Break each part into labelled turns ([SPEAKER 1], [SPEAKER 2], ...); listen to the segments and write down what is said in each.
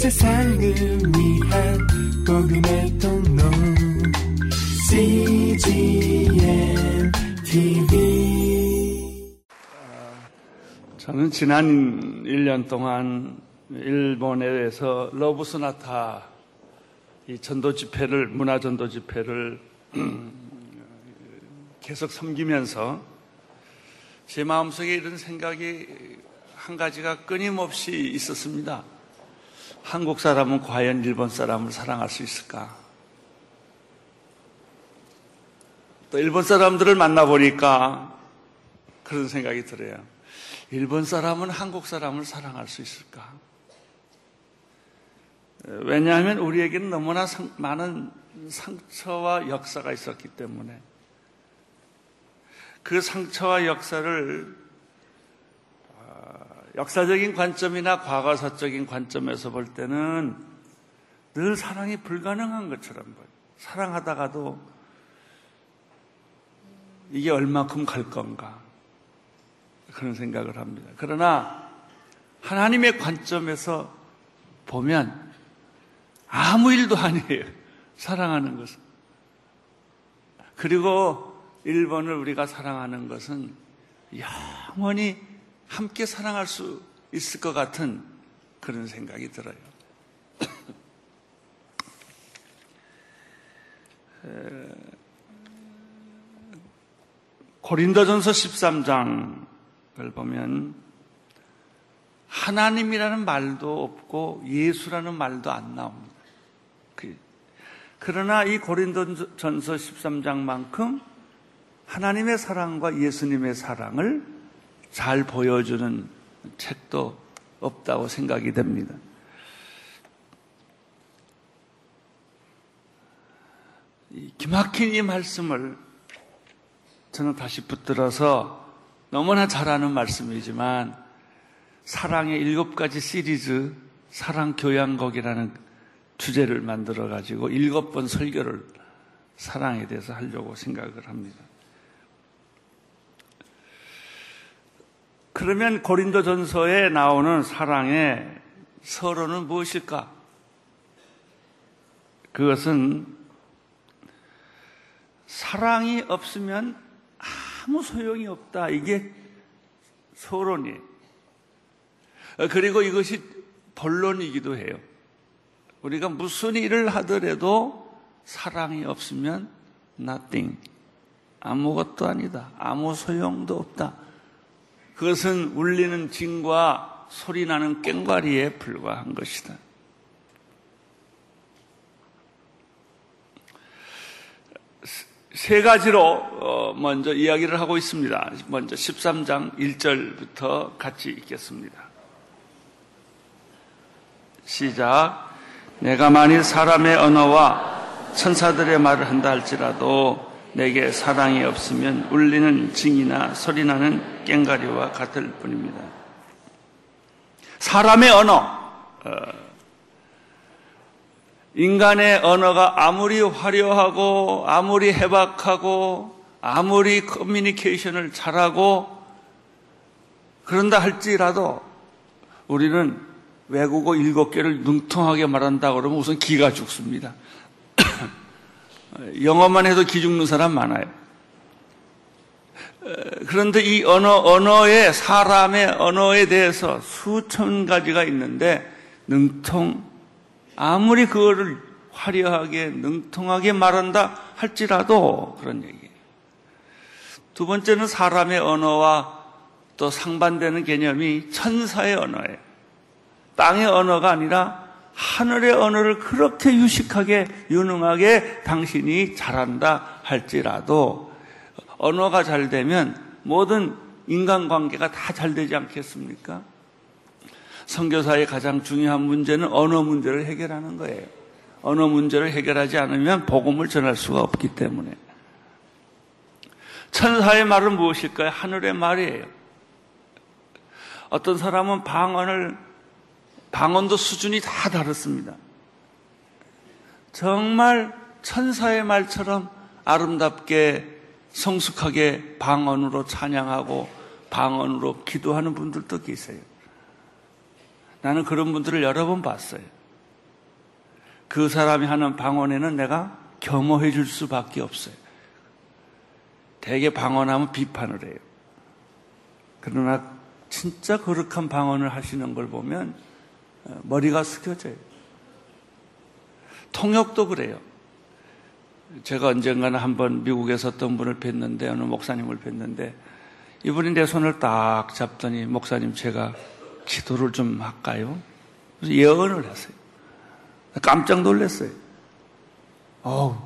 [SPEAKER 1] 세상을 위한 복음의 통로 CGN TV
[SPEAKER 2] 저는 지난 1년 동안 일본에서 러브 소나타 이 전도 집회를 문화 전도 집회를 계속 섬기면서 제 마음속에 이런 생각이 한 가지가 끊임없이 있었습니다. 한국 사람은 과연 일본 사람을 사랑할 수 있을까? 또 일본 사람들을 만나보니까 그런 생각이 들어요. 일본 사람은 한국 사람을 사랑할 수 있을까? 왜냐하면 우리에게는 너무나 상, 많은 상처와 역사가 있었기 때문에 그 상처와 역사를 어, 역사적인 관점이나 과거사적인 관점에서 볼 때는 늘 사랑이 불가능한 것처럼 보여요. 사랑하다가도 이게 얼마큼 갈 건가 그런 생각을 합니다. 그러나 하나님의 관점에서 보면 아무 일도 아니에요. 사랑하는 것은. 그리고 일본을 우리가 사랑하는 것은 영원히 함께 사랑할 수 있을 것 같은 그런 생각이 들어요. 고린도전서 13장을 보면 하나님이라는 말도 없고 예수라는 말도 안 나옵니다. 그, 그러나 이 고린도전서 13장만큼 하나님의 사랑과 예수님의 사랑을 잘 보여주는 책도 없다고 생각이 됩니다. 이 말씀을 저는 다시 붙들어서 너무나 잘하는 말씀이지만 사랑의 일곱 가지 시리즈 사랑 교양곡이라는 주제를 만들어 가지고 일곱 번 설교를 사랑에 대해서 하려고 생각을 합니다. 그러면 고린도 전서에 나오는 사랑의 서로는 무엇일까? 그것은 사랑이 없으면 아무 소용이 없다. 이게 서론이에요. 그리고 이것이 본론이기도 해요. 우리가 무슨 일을 하더라도 사랑이 없으면 nothing. 아무것도 아니다. 아무 소용도 없다. 그것은 울리는 징과 소리 나는 꽹과리에 불과한 것이다. 세 가지로 어, 먼저 이야기를 하고 있습니다. 먼저 13장 1절부터 같이 읽겠습니다. 시작. 내가 만일 사람의 언어와 천사들의 말을 한다 할지라도 내게 사랑이 없으면 울리는 징이나 소리 나는 꽹가리와 같을 뿐입니다. 사람의 언어, 어, 인간의 언어가 아무리 화려하고 아무리 해박하고 아무리 커뮤니케이션을 잘하고 그런다 할지라도 우리는 외국어 일곱 개를 능통하게 말한다 그러면 우선 기가 죽습니다. 영어만 해도 기 죽는 사람 많아요. 그런데 이 언어, 언어의, 사람의 언어에 대해서 수천 가지가 있는데, 능통, 아무리 그거를 화려하게, 능통하게 말한다 할지라도 그런 얘기예요. 두 번째는 사람의 언어와 또 상반되는 개념이 천사의 언어예요. 땅의 언어가 아니라 하늘의 언어를 그렇게 유식하게 유능하게 당신이 잘한다 할지라도 언어가 잘 되면 모든 인간관계가 다 잘 되지 않겠습니까? 선교사의 가장 중요한 문제는 언어 문제를 해결하는 거예요. 언어 문제를 해결하지 않으면 복음을 전할 수가 없기 때문에. 천사의 말은 무엇일까요? 하늘의 말이에요. 어떤 사람은 방언을 방언도 수준이 다 다릅니다. 정말 천사의 말처럼 아름답게 성숙하게 방언으로 찬양하고 방언으로 기도하는 분들도 계세요. 나는 그런 분들을 여러 번 봤어요. 그 사람이 하는 방언에는 내가 겸허해 줄 수밖에 없어요. 대개 방언하면 비판을 해요. 그러나 진짜 거룩한 방언을 하시는 걸 보면 어, 머리가 숙여져요. 통역도 그래요. 제가 언젠가는 한번 미국에서 어떤 분을 뵀는데, 어느 목사님을 뵀는데, 이분이 내 손을 딱 잡더니, 목사님, 제가 기도를 좀 할까요? 그래서 예언을 했어요. 깜짝 놀랐어요. 어우,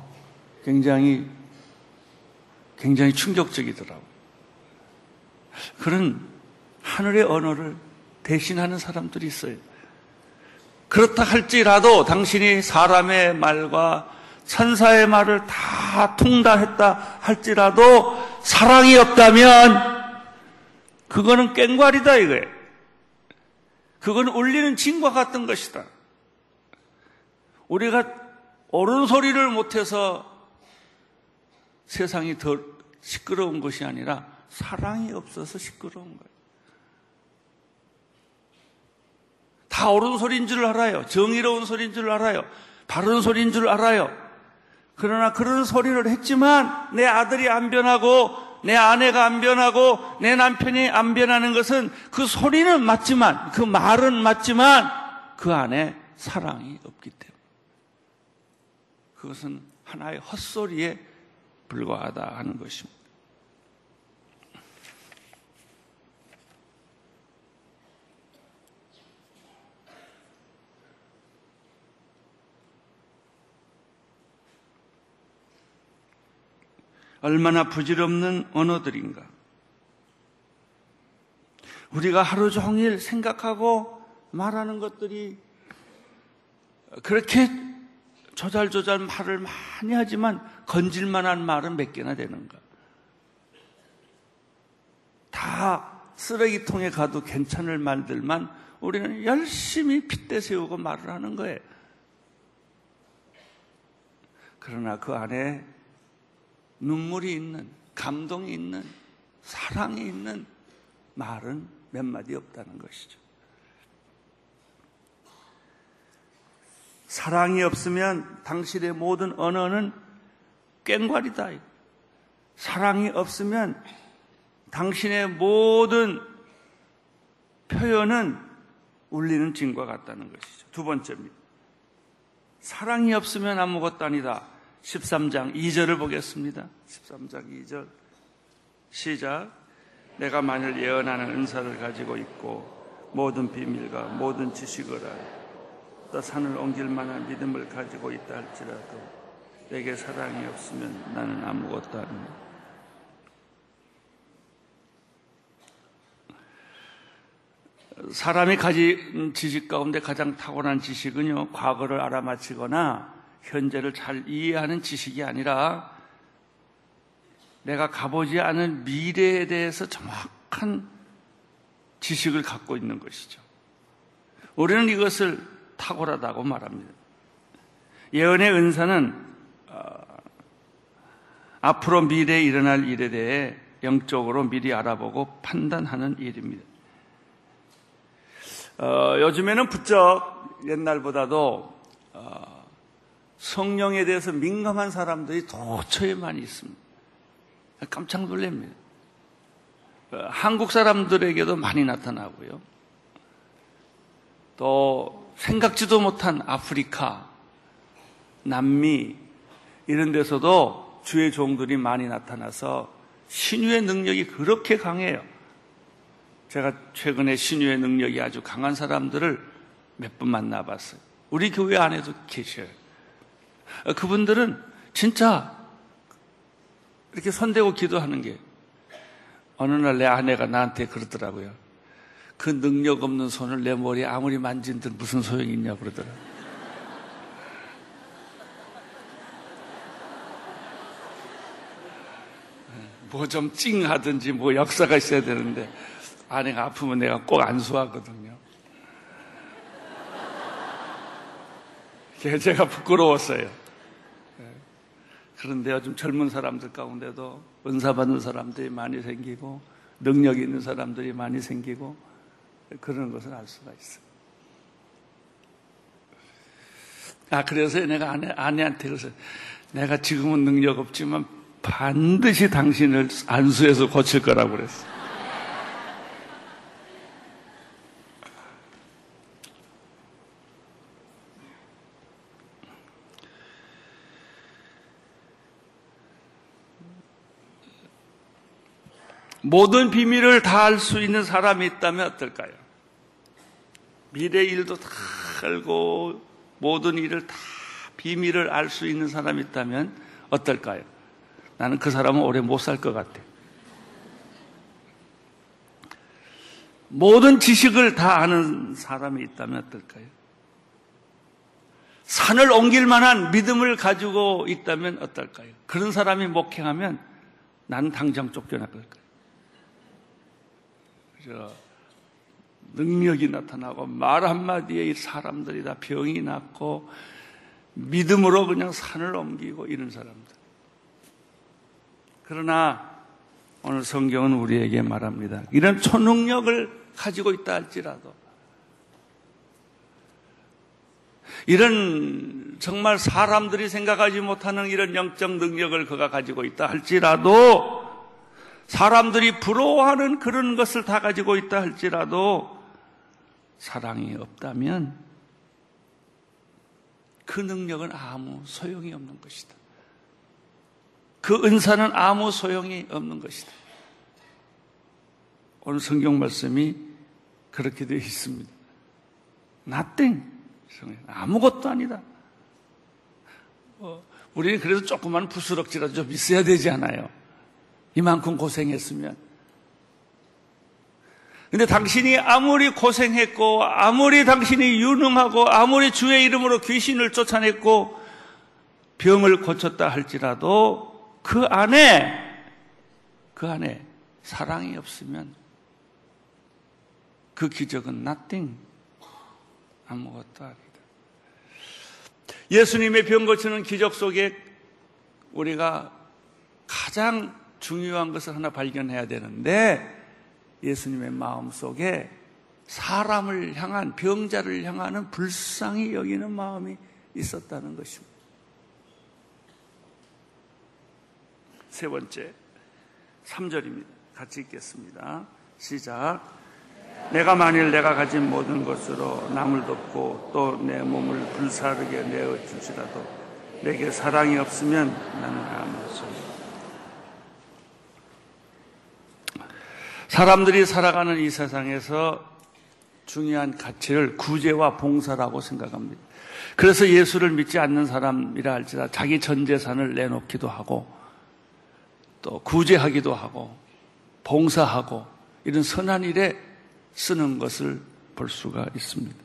[SPEAKER 2] 굉장히, 굉장히 충격적이더라고. 그런 하늘의 언어를 대신하는 사람들이 있어요. 그렇다 할지라도 당신이 사람의 말과 천사의 말을 다 통달했다 할지라도 사랑이 없다면 그거는 깽괄이다 이거예요. 그건 울리는 징과 같은 것이다. 우리가 옳은 소리를 못해서 세상이 더 시끄러운 것이 아니라 사랑이 없어서 시끄러운 거예요. 다 옳은 소리인 줄 알아요. 정의로운 소리인 줄 알아요. 바른 소리인 줄 알아요. 그러나 그런 소리를 했지만 내 아들이 안 변하고 내 아내가 안 변하고 내 남편이 안 변하는 것은 그 소리는 맞지만 그 말은 맞지만 그 안에 사랑이 없기 때문에 그것은 하나의 헛소리에 불과하다 하는 것입니다. 얼마나 부질없는 언어들인가. 우리가 하루 종일 생각하고 말하는 것들이 그렇게 조잘조잘 말을 많이 하지만 건질만한 말은 몇 개나 되는가. 다 쓰레기통에 가도 괜찮을 말들만 우리는 열심히 핏대 세우고 말을 하는 거예요. 그러나 그 안에 눈물이 있는, 감동이 있는, 사랑이 있는 말은 몇 마디 없다는 것이죠. 사랑이 없으면 당신의 모든 언어는 꽹과리다. 사랑이 없으면 당신의 모든 표현은 울리는 징과 같다는 것이죠. 두 번째입니다. 사랑이 없으면 아무것도 아니다. 13장 2절을 보겠습니다. 13장 2절. 시작. 내가 만일 예언하는 은사를 가지고 있고 모든 비밀과 모든 지식을 알고 또 산을 옮길 만한 믿음을 가지고 있다 할지라도 내게 사랑이 없으면 나는 아무것도 아닙니다. 사람이 가진 지식 가운데 가장 탁월한 지식은요, 과거를 알아맞히거나 현재를 잘 이해하는 지식이 아니라 내가 가보지 않은 미래에 대해서 정확한 지식을 갖고 있는 것이죠. 우리는 이것을 탁월하다고 말합니다. 예언의 은사는 어, 앞으로 미래에 일어날 일에 대해 영적으로 미리 알아보고 판단하는 일입니다. 어, 요즘에는 부쩍 옛날보다도 어, 성령에 대해서 민감한 사람들이 도처에 많이 있습니다. 깜짝 놀랍니다. 어, 한국 사람들에게도 많이 나타나고요. 또 생각지도 못한 아프리카, 남미 이런 데서도 주의 종들이 많이 나타나서 신유의 능력이 그렇게 강해요. 제가 최근에 신유의 능력이 아주 강한 사람들을 몇 분 만나봤어요. 우리 교회 안에도 계셔요. 그분들은 진짜 이렇게 손대고 기도하는 게 어느 날 내 아내가 나한테 그러더라고요. 그 능력 없는 손을 내 머리에 아무리 만진 들 무슨 소용이 있냐 그러더라고요. 뭐좀 찡하든지 뭐 역사가 있어야 되는데 아내가 아프면 내가 꼭 안수하거든요. 제가 부끄러웠어요. 그런데 요즘 젊은 사람들 가운데도 은사 받는 사람들이 많이 생기고 능력 있는 사람들이 많이 생기고 그런 것을 알 수가 있어요. 아, 그래서 내가 아내, 아내한테 그래서 내가 지금은 능력 없지만 반드시 당신을 안수해서 고칠 거라고 그랬어. 모든 비밀을 다 알 수 있는 사람이 있다면 어떨까요? 미래 일도 다 알고 모든 일을 다 비밀을 알 수 있는 사람이 있다면 어떨까요? 나는 그 사람은 오래 못 살 것 같아. 모든 지식을 다 아는 사람이 있다면 어떨까요? 산을 옮길 만한 믿음을 가지고 있다면 어떨까요? 그런 사람이 목행하면 나는 당장 쫓겨날 거예요. 저 능력이 나타나고 말 한마디에 사람들이 다 병이 낫고 믿음으로 그냥 산을 옮기고 이런 사람들. 그러나 오늘 성경은 우리에게 말합니다. 이런 초능력을 가지고 있다 할지라도 이런 정말 사람들이 생각하지 못하는 이런 영적 능력을 그가 가지고 있다 할지라도 사람들이 부러워하는 그런 것을 다 가지고 있다 할지라도 사랑이 없다면 그 능력은 아무 소용이 없는 것이다. 그 은사는 아무 소용이 없는 것이다. 오늘 성경 말씀이 그렇게 되어 있습니다. nothing. 아무것도 아니다. 어, 우리는 그래도 조그만 부스럭지라도 좀 있어야 되지 않아요? 이만큼 고생했으면. 근데 당신이 아무리 고생했고, 아무리 당신이 유능하고, 아무리 주의 이름으로 귀신을 쫓아냈고, 병을 고쳤다 할지라도 그 안에, 그 안에 사랑이 없으면 그 기적은 nothing. 아무것도 아니다. 예수님의 병 고치는 기적 속에 우리가 가장 중요한 것을 하나 발견해야 되는데 예수님의 마음 속에 사람을 향한 병자를 향하는 불쌍히 여기는 마음이 있었다는 것입니다. 세 번째, 3절입니다. 같이 읽겠습니다. 시작. 내가 만일 내가 가진 모든 것으로 남을 돕고 또 내 몸을 불사르게 내어 줄지라도 내게 사랑이 없으면 나는 아무 소용 사람들이 살아가는 이 세상에서 중요한 가치를 구제와 봉사라고 생각합니다. 그래서 예수를 믿지 않는 사람이라 할지라 자기 전 재산을 내놓기도 하고 또 구제하기도 하고 봉사하고 이런 선한 일에 쓰는 것을 볼 수가 있습니다.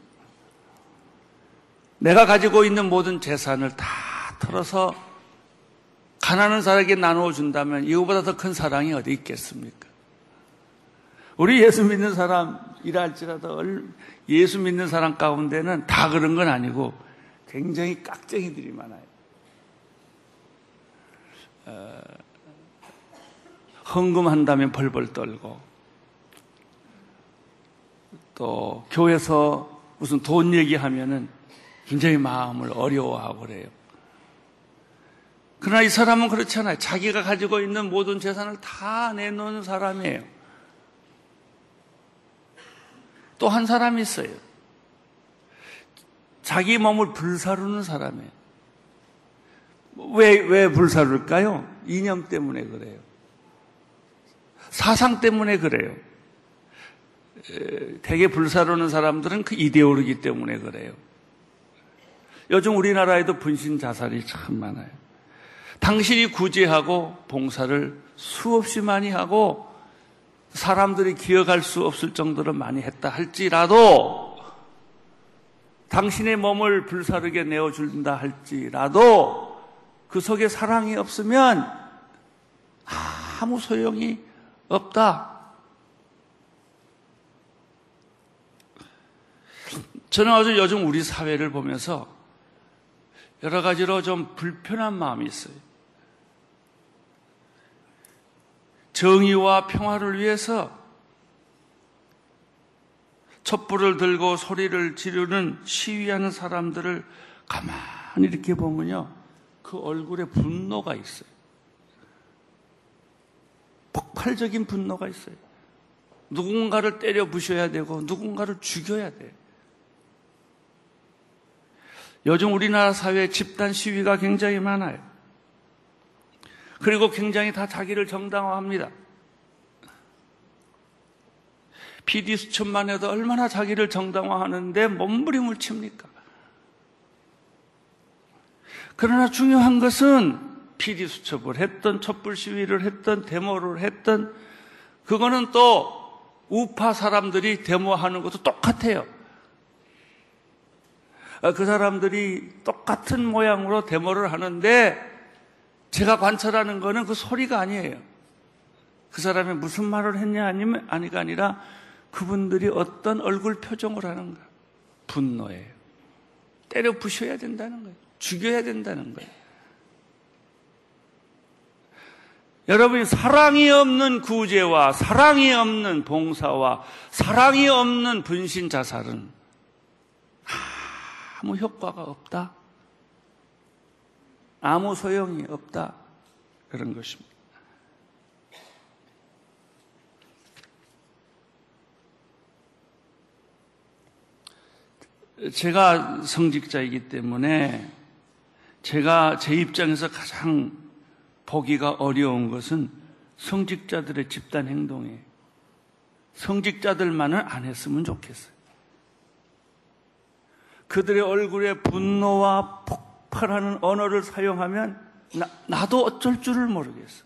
[SPEAKER 2] 내가 가지고 있는 모든 재산을 다 털어서 가난한 사람에게 나누어 준다면 이거보다 더 큰 사랑이 어디 있겠습니까? 우리 예수 믿는 사람이라 할지라도 예수 믿는 사람 가운데는 다 그런 건 아니고 굉장히 깍쟁이들이 많아요. 어, 헌금한다면 벌벌 떨고 또 교회에서 무슨 돈 얘기하면은 굉장히 마음을 어려워하고 그래요. 그러나 이 사람은 그렇지 않아요. 자기가 가지고 있는 모든 재산을 다 내놓는 사람이에요. 또 한 사람이 있어요. 자기 몸을 불사르는 사람이에요. 왜, 왜 불사를까요? 이념 때문에 그래요. 사상 때문에 그래요. 대개 불사르는 사람들은 그 이데올로기 때문에 그래요. 요즘 우리나라에도 분신 자살이 참 많아요. 당신이 구제하고 봉사를 수없이 많이 하고 사람들이 기억할 수 없을 정도로 많이 했다 할지라도 당신의 몸을 불사르게 내어준다 할지라도 그 속에 사랑이 없으면 아무 소용이 없다. 저는 아주 요즘 우리 사회를 보면서 여러 가지로 좀 불편한 마음이 있어요. 정의와 평화를 위해서 촛불을 들고 소리를 지르는 시위하는 사람들을 가만히 이렇게 보면요. 그 얼굴에 분노가 있어요. 폭발적인 분노가 있어요. 누군가를 때려 부셔야 되고 누군가를 죽여야 돼요. 요즘 우리나라 사회에 집단 시위가 굉장히 많아요. 그리고 굉장히 다 자기를 정당화합니다. PD 수첩만 해도 얼마나 자기를 정당화하는데 몸부림을 칩니까? 그러나 중요한 것은 PD 수첩을 했던 촛불 시위를 했던 데모를 했던 그거는 또 우파 사람들이 데모하는 것도 똑같아요. 아, 그 사람들이 똑같은 모양으로 데모를 하는데 제가 관찰하는 거는 그 소리가 아니에요. 그 사람이 무슨 말을 했냐 아니면 아니가 아니라 그분들이 어떤 얼굴 표정을 하는가. 분노예요. 때려 부셔야 된다는 거예요. 죽여야 된다는 거예요. 여러분이 사랑이 없는 구제와 사랑이 없는 봉사와 사랑이 없는 분신 자살은 아무 효과가 없다. 아무 소용이 없다. 그런 것입니다. 제가 성직자이기 때문에 제가 제 입장에서 가장 보기가 어려운 것은 성직자들의 집단 행동이에요. 성직자들만은 안 했으면 좋겠어요. 그들의 얼굴에 분노와 폭 발하는 언어를 사용하면 나, 나도 어쩔 줄을 모르겠어.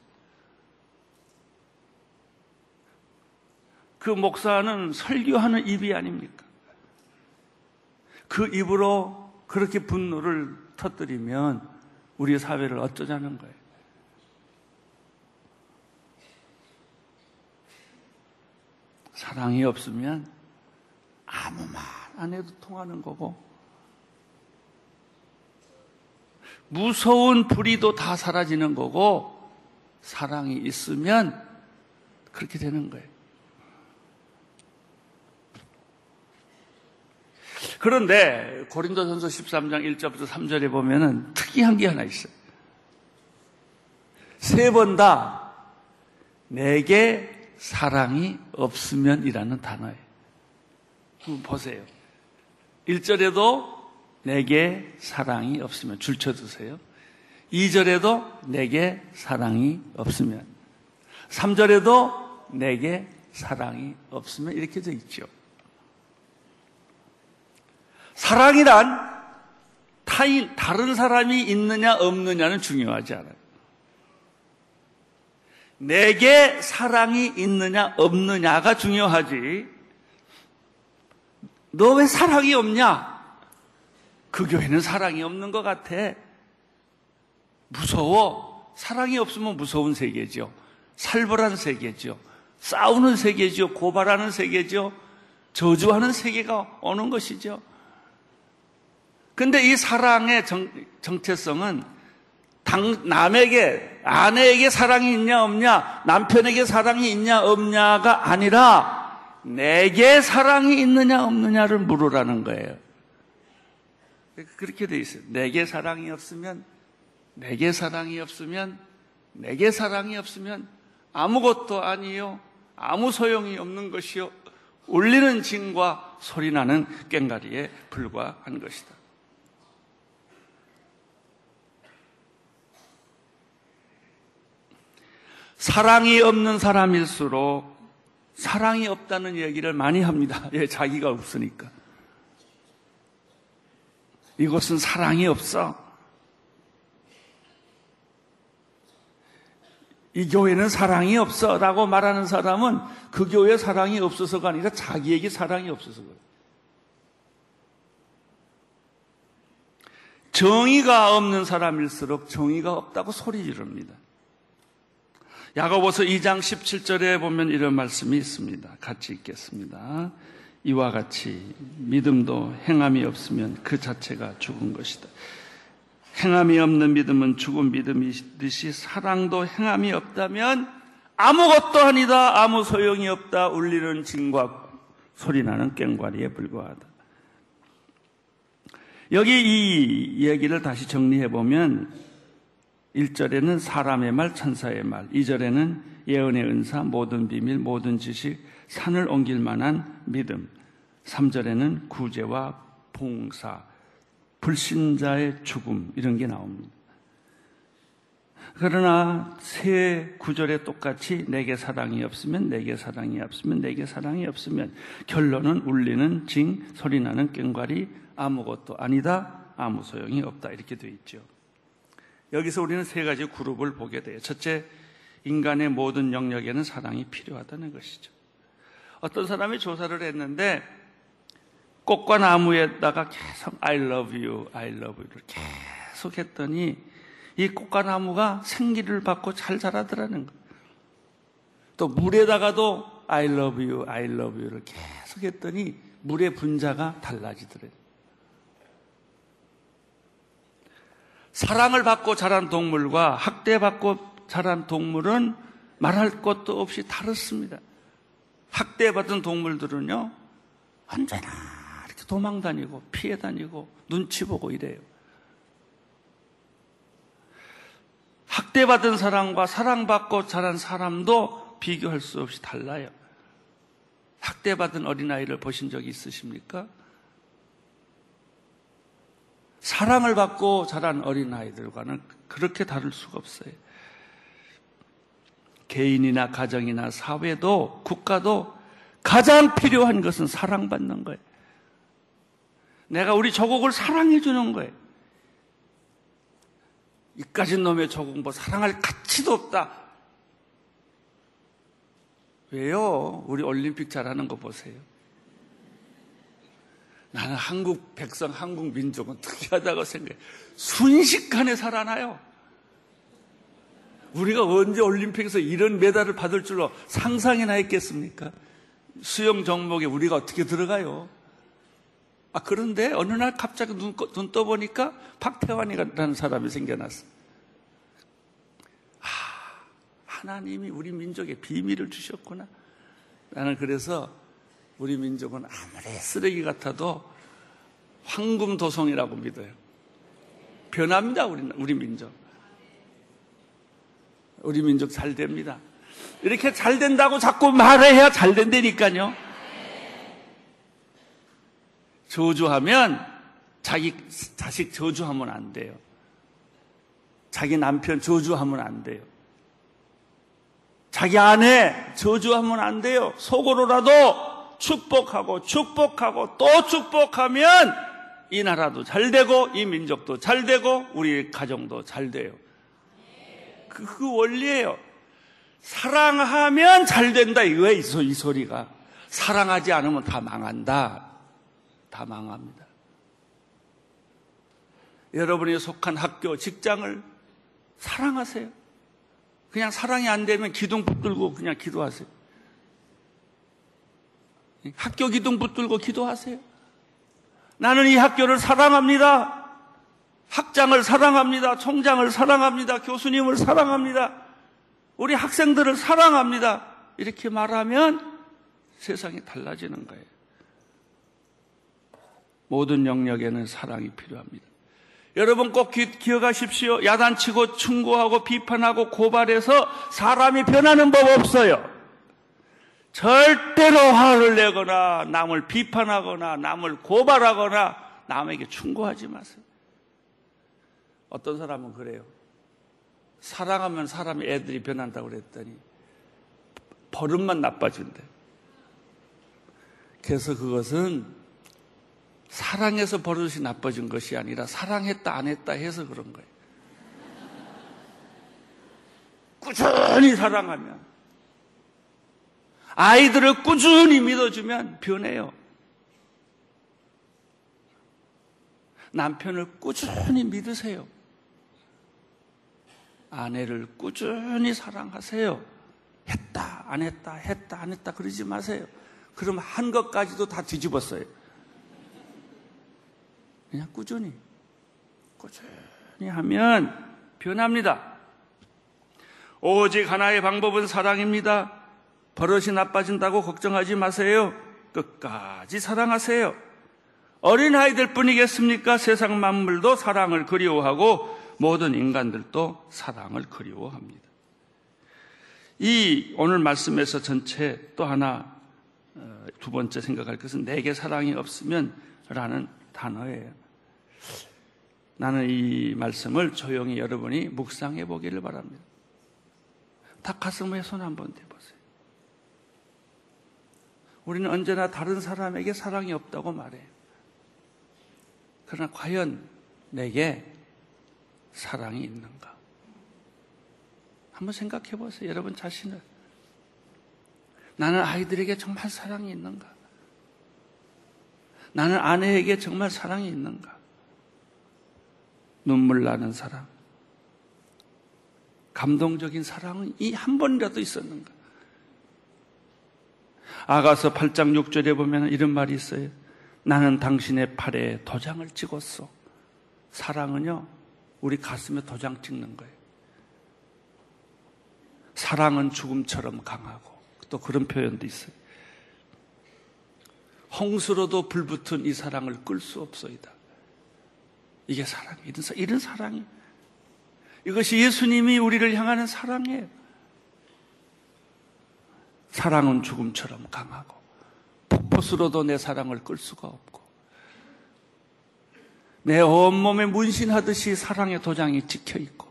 [SPEAKER 2] 그 목사는 설교하는 입이 아닙니까? 그 입으로 그렇게 분노를 터뜨리면 우리 사회를 어쩌자는 거예요. 사랑이 없으면 아무 말 안 해도 통하는 거고 무서운 불의도 다 사라지는 거고 사랑이 있으면 그렇게 되는 거예요. 그런데 고린도전서 13장 1절부터 3절에 보면은 특이한 게 하나 있어요. 세 번 다 내게 사랑이 없으면이라는 단어예요. 한번 보세요. 1절에도 내게 사랑이 없으면 줄쳐두세요. 2절에도 내게 사랑이 없으면 3절에도 내게 사랑이 없으면 이렇게 돼 있죠. 사랑이란 타인, 다른 사람이 있느냐 없느냐는 중요하지 않아요. 내게 사랑이 있느냐 없느냐가 중요하지. 너 왜 사랑이 없냐? 그 교회는 사랑이 없는 것 같아. 무서워. 사랑이 없으면 무서운 세계죠. 살벌한 세계죠. 싸우는 세계죠. 고발하는 세계죠. 저주하는 세계가 오는 것이죠. 근데 이 사랑의 정, 정체성은 당, 남에게, 아내에게 사랑이 있냐, 없냐, 남편에게 사랑이 있냐, 없냐가 아니라 내게 사랑이 있느냐, 없느냐를 물으라는 거예요. 그렇게 돼 있어요. 내게 사랑이 없으면, 내게 사랑이 없으면, 내게 사랑이 없으면 아무것도 아니요. 아무 소용이 없는 것이요. 울리는 징과 소리나는 꽹가리에 불과한 것이다. 사랑이 없는 사람일수록 사랑이 없다는 얘기를 많이 합니다. 예, 자기가 없으니까. 이곳은 사랑이 없어. 이 교회는 사랑이 없어. 라고 말하는 사람은 그 교회에 사랑이 없어서가 아니라 자기에게 사랑이 없어서 그래. 정의가 없는 사람일수록 정의가 없다고 소리 지릅니다. 야고보서 2장 17절에 보면 이런 말씀이 있습니다. 같이 읽겠습니다. 이와 같이 믿음도 행함이 없으면 그 자체가 죽은 것이다. 행함이 없는 믿음은 죽은 믿음이듯이 사랑도 행함이 없다면 아무것도 아니다. 아무 소용이 없다. 울리는 징과 소리나는 꽹과리에 불과하다. 여기 이 얘기를 다시 정리해 보면 1절에는 사람의 말, 천사의 말, 2절에는 예언의 은사, 모든 비밀, 모든 지식, 산을 옮길 만한 믿음, 3절에는 구제와 봉사, 불신자의 죽음, 이런 게 나옵니다. 그러나 세 구절에 똑같이 내게 사랑이 없으면 내게 사랑이 없으면 내게 사랑이 없으면 결론은 울리는 징 소리나는 꽹과리 아무것도 아니다 아무 소용이 없다 이렇게 되어 있죠. 여기서 우리는 세 가지 그룹을 보게 돼요. 첫째 인간의 모든 영역에는 사랑이 필요하다는 것이죠. 어떤 사람이 조사를 했는데 꽃과 나무에다가 계속 I love you, I love you를 계속 했더니 이 꽃과 나무가 생기를 받고 잘 자라더라는 거예요. 또 물에다가도 I love you, I love you를 계속 했더니 물의 분자가 달라지더래요. 사랑을 받고 자란 동물과 학대받고 자란 동물은 말할 것도 없이 다릅니다. 학대받은 동물들은요, 언제나 이렇게 도망 다니고 피해 다니고 눈치 보고 이래요. 학대받은 사람과 사랑받고 자란 사람도 비교할 수 없이 달라요. 학대받은 어린아이를 보신 적이 있으십니까? 사랑을 받고 자란 어린아이들과는 그렇게 다를 수가 없어요. 개인이나 가정이나 사회도 국가도 가장 필요한 것은 사랑받는 거예요. 내가 우리 조국을 사랑해 주는 거예요. 이까진 놈의 조국 뭐 사랑할 가치도 없다. 왜요? 우리 올림픽 잘하는 거 보세요. 나는 한국 백성, 한국 민족은 특이하다고 생각해. 순식간에 살아나요. 우리가 언제 올림픽에서 이런 메달을 받을 줄로 상상이나 했겠습니까? 수영 종목에 우리가 어떻게 들어가요? 아, 그런데 어느 날 갑자기 눈, 눈 떠보니까 박태환이라는 사람이 생겨났어. 아, 하나님이 우리 민족에 비밀을 주셨구나. 나는 그래서 우리 민족은 아무리 쓰레기 같아도 황금도성이라고 믿어요. 변합니다, 우리, 우리 민족. 우리 민족 잘 됩니다. 이렇게 잘 된다고 자꾸 말해야 잘 된다니까요. 저주하면 자기 자식 저주하면 안 돼요. 자기 남편 저주하면 안 돼요. 자기 아내 저주하면 안 돼요. 속으로라도 축복하고 축복하고 또 축복하면 이 나라도 잘 되고 이 민족도 잘 되고 우리 가정도 잘 돼요. 그, 그 원리예요. 사랑하면 잘 된다 이거예요. 이 소리가. 사랑하지 않으면 다 망한다. 다 망합니다. 여러분이 속한 학교, 직장을 사랑하세요. 그냥 사랑이 안 되면 기둥 붙들고 그냥 기도하세요. 학교 기둥 붙들고 기도하세요. 나는 이 학교를 사랑합니다. 학장을 사랑합니다. 총장을 사랑합니다. 교수님을 사랑합니다. 우리 학생들을 사랑합니다. 이렇게 말하면 세상이 달라지는 거예요. 모든 영역에는 사랑이 필요합니다. 여러분 꼭 기, 억하십시오 야단치고 충고하고 비판하고 고발해서 사람이 변하는 법 없어요. 절대로 화를 내거나 남을 비판하거나 남을 고발하거나 남에게 충고하지 마세요. 어떤 사람은 그래요. 사랑하면 사람이 애들이 변한다고 그랬더니 버릇만 나빠진대. 그래서 그것은 사랑해서 버릇이 나빠진 것이 아니라 사랑했다 안 했다 해서 그런 거예요. 꾸준히 사랑하면 아이들을 꾸준히 믿어주면 변해요. 남편을 꾸준히 믿으세요. 아내를 꾸준히 사랑하세요. 했다, 안 했다, 했다, 안 했다, 그러지 마세요. 그럼 한 것까지도 다 뒤집었어요. 그냥 꾸준히, 꾸준히 하면 변합니다. 오직 하나의 방법은 사랑입니다. 버릇이 나빠진다고 걱정하지 마세요. 끝까지 사랑하세요. 어린아이들 뿐이겠습니까? 세상 만물도 사랑을 그리워하고 모든 인간들도 사랑을 그리워합니다. 이 오늘 말씀에서 전체 또 하나 어, 두 번째 생각할 것은 내게 사랑이 없으면 라는 단어예요. 나는 이 말씀을 조용히 여러분이 묵상해 보기를 바랍니다. 다 가슴에 손 한번 대보세요. 우리는 언제나 다른 사람에게 사랑이 없다고 말해요. 그러나 과연 내게 사랑이 있는가? 한번 생각해 보세요. 여러분 자신을. 나는 아이들에게 정말 사랑이 있는가? 나는 아내에게 정말 사랑이 있는가? 눈물 나는 사랑. 감동적인 사랑은 이 한 번이라도 있었는가? 아가서 8장 6절에 보면 이런 말이 있어요. 나는 당신의 팔에 도장을 찍었어. 사랑은요, 우리 가슴에 도장 찍는 거예요. 사랑은 죽음처럼 강하고, 또 그런 표현도 있어요. 홍수로도 불붙은 이 사랑을 끌 수 없소이다. 이게 사랑이에요. 이런 사랑이. 이것이 예수님이 우리를 향하는 사랑이에요. 사랑은 죽음처럼 강하고 폭포수로도 내 사랑을 끌 수가 없고 내 온몸에 문신하듯이 사랑의 도장이 찍혀 있고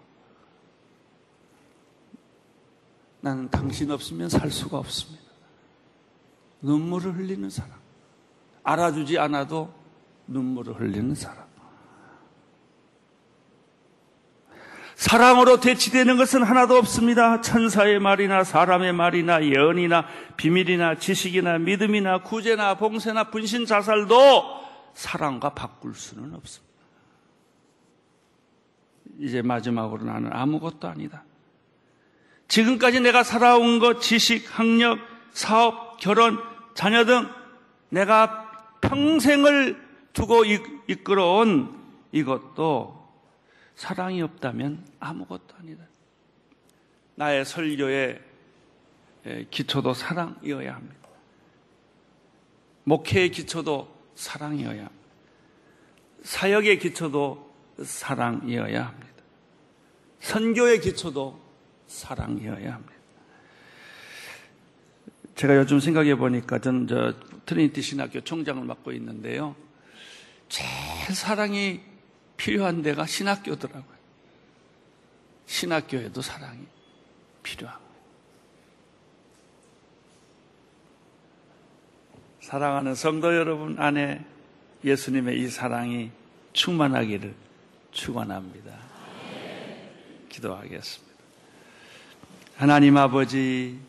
[SPEAKER 2] 나는 당신 없으면 살 수가 없습니다. 눈물을 흘리는 사람. 알아주지 않아도 눈물을 흘리는 사람. 사랑으로 대치되는 것은 하나도 없습니다. 천사의 말이나 사람의 말이나 예언이나 비밀이나 지식이나 믿음이나 구제나 봉쇄나 분신 자살도 사랑과 바꿀 수는 없습니다. 이제 마지막으로 나는 아무것도 아니다. 지금까지 내가 살아온 것, 지식, 학력, 사업, 결혼, 자녀 등 내가 평생을 두고 이끌어온 이것도 사랑이 없다면 아무것도 아니다. 나의 설교의 기초도 사랑이어야 합니다. 목회의 기초도 사랑이어야. 사역의 기초도 사랑이어야 합니다. 선교의 기초도 사랑이어야 합니다. 제가 요즘 생각해 보니까 저는 저 트리니티 신학교 총장을 맡고 있는데요. 제일 사랑이 필요한 데가 신학교더라고요. 신학교에도 사랑이 필요하고. 사랑하는 성도 여러분 안에 예수님의 이 사랑이 충만하기를 축원합니다. 기도하겠습니다. 하나님 아버지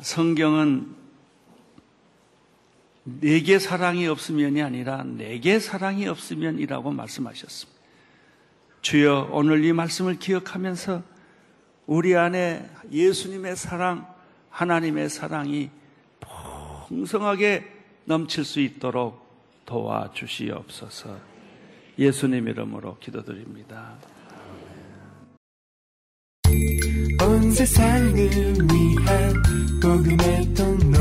[SPEAKER 2] 성경은 내게 사랑이 없으면이 아니라 내게 사랑이 없으면이라고 말씀하셨습니다. 주여 오늘 이 말씀을 기억하면서 우리 안에 예수님의 사랑, 하나님의 사랑이 풍성하게 넘칠 수 있도록 도와주시옵소서 예수님 이름으로 기도드립니다.
[SPEAKER 1] 온 세상을 위한 복음의 통로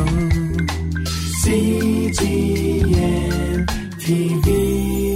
[SPEAKER 1] CGM TV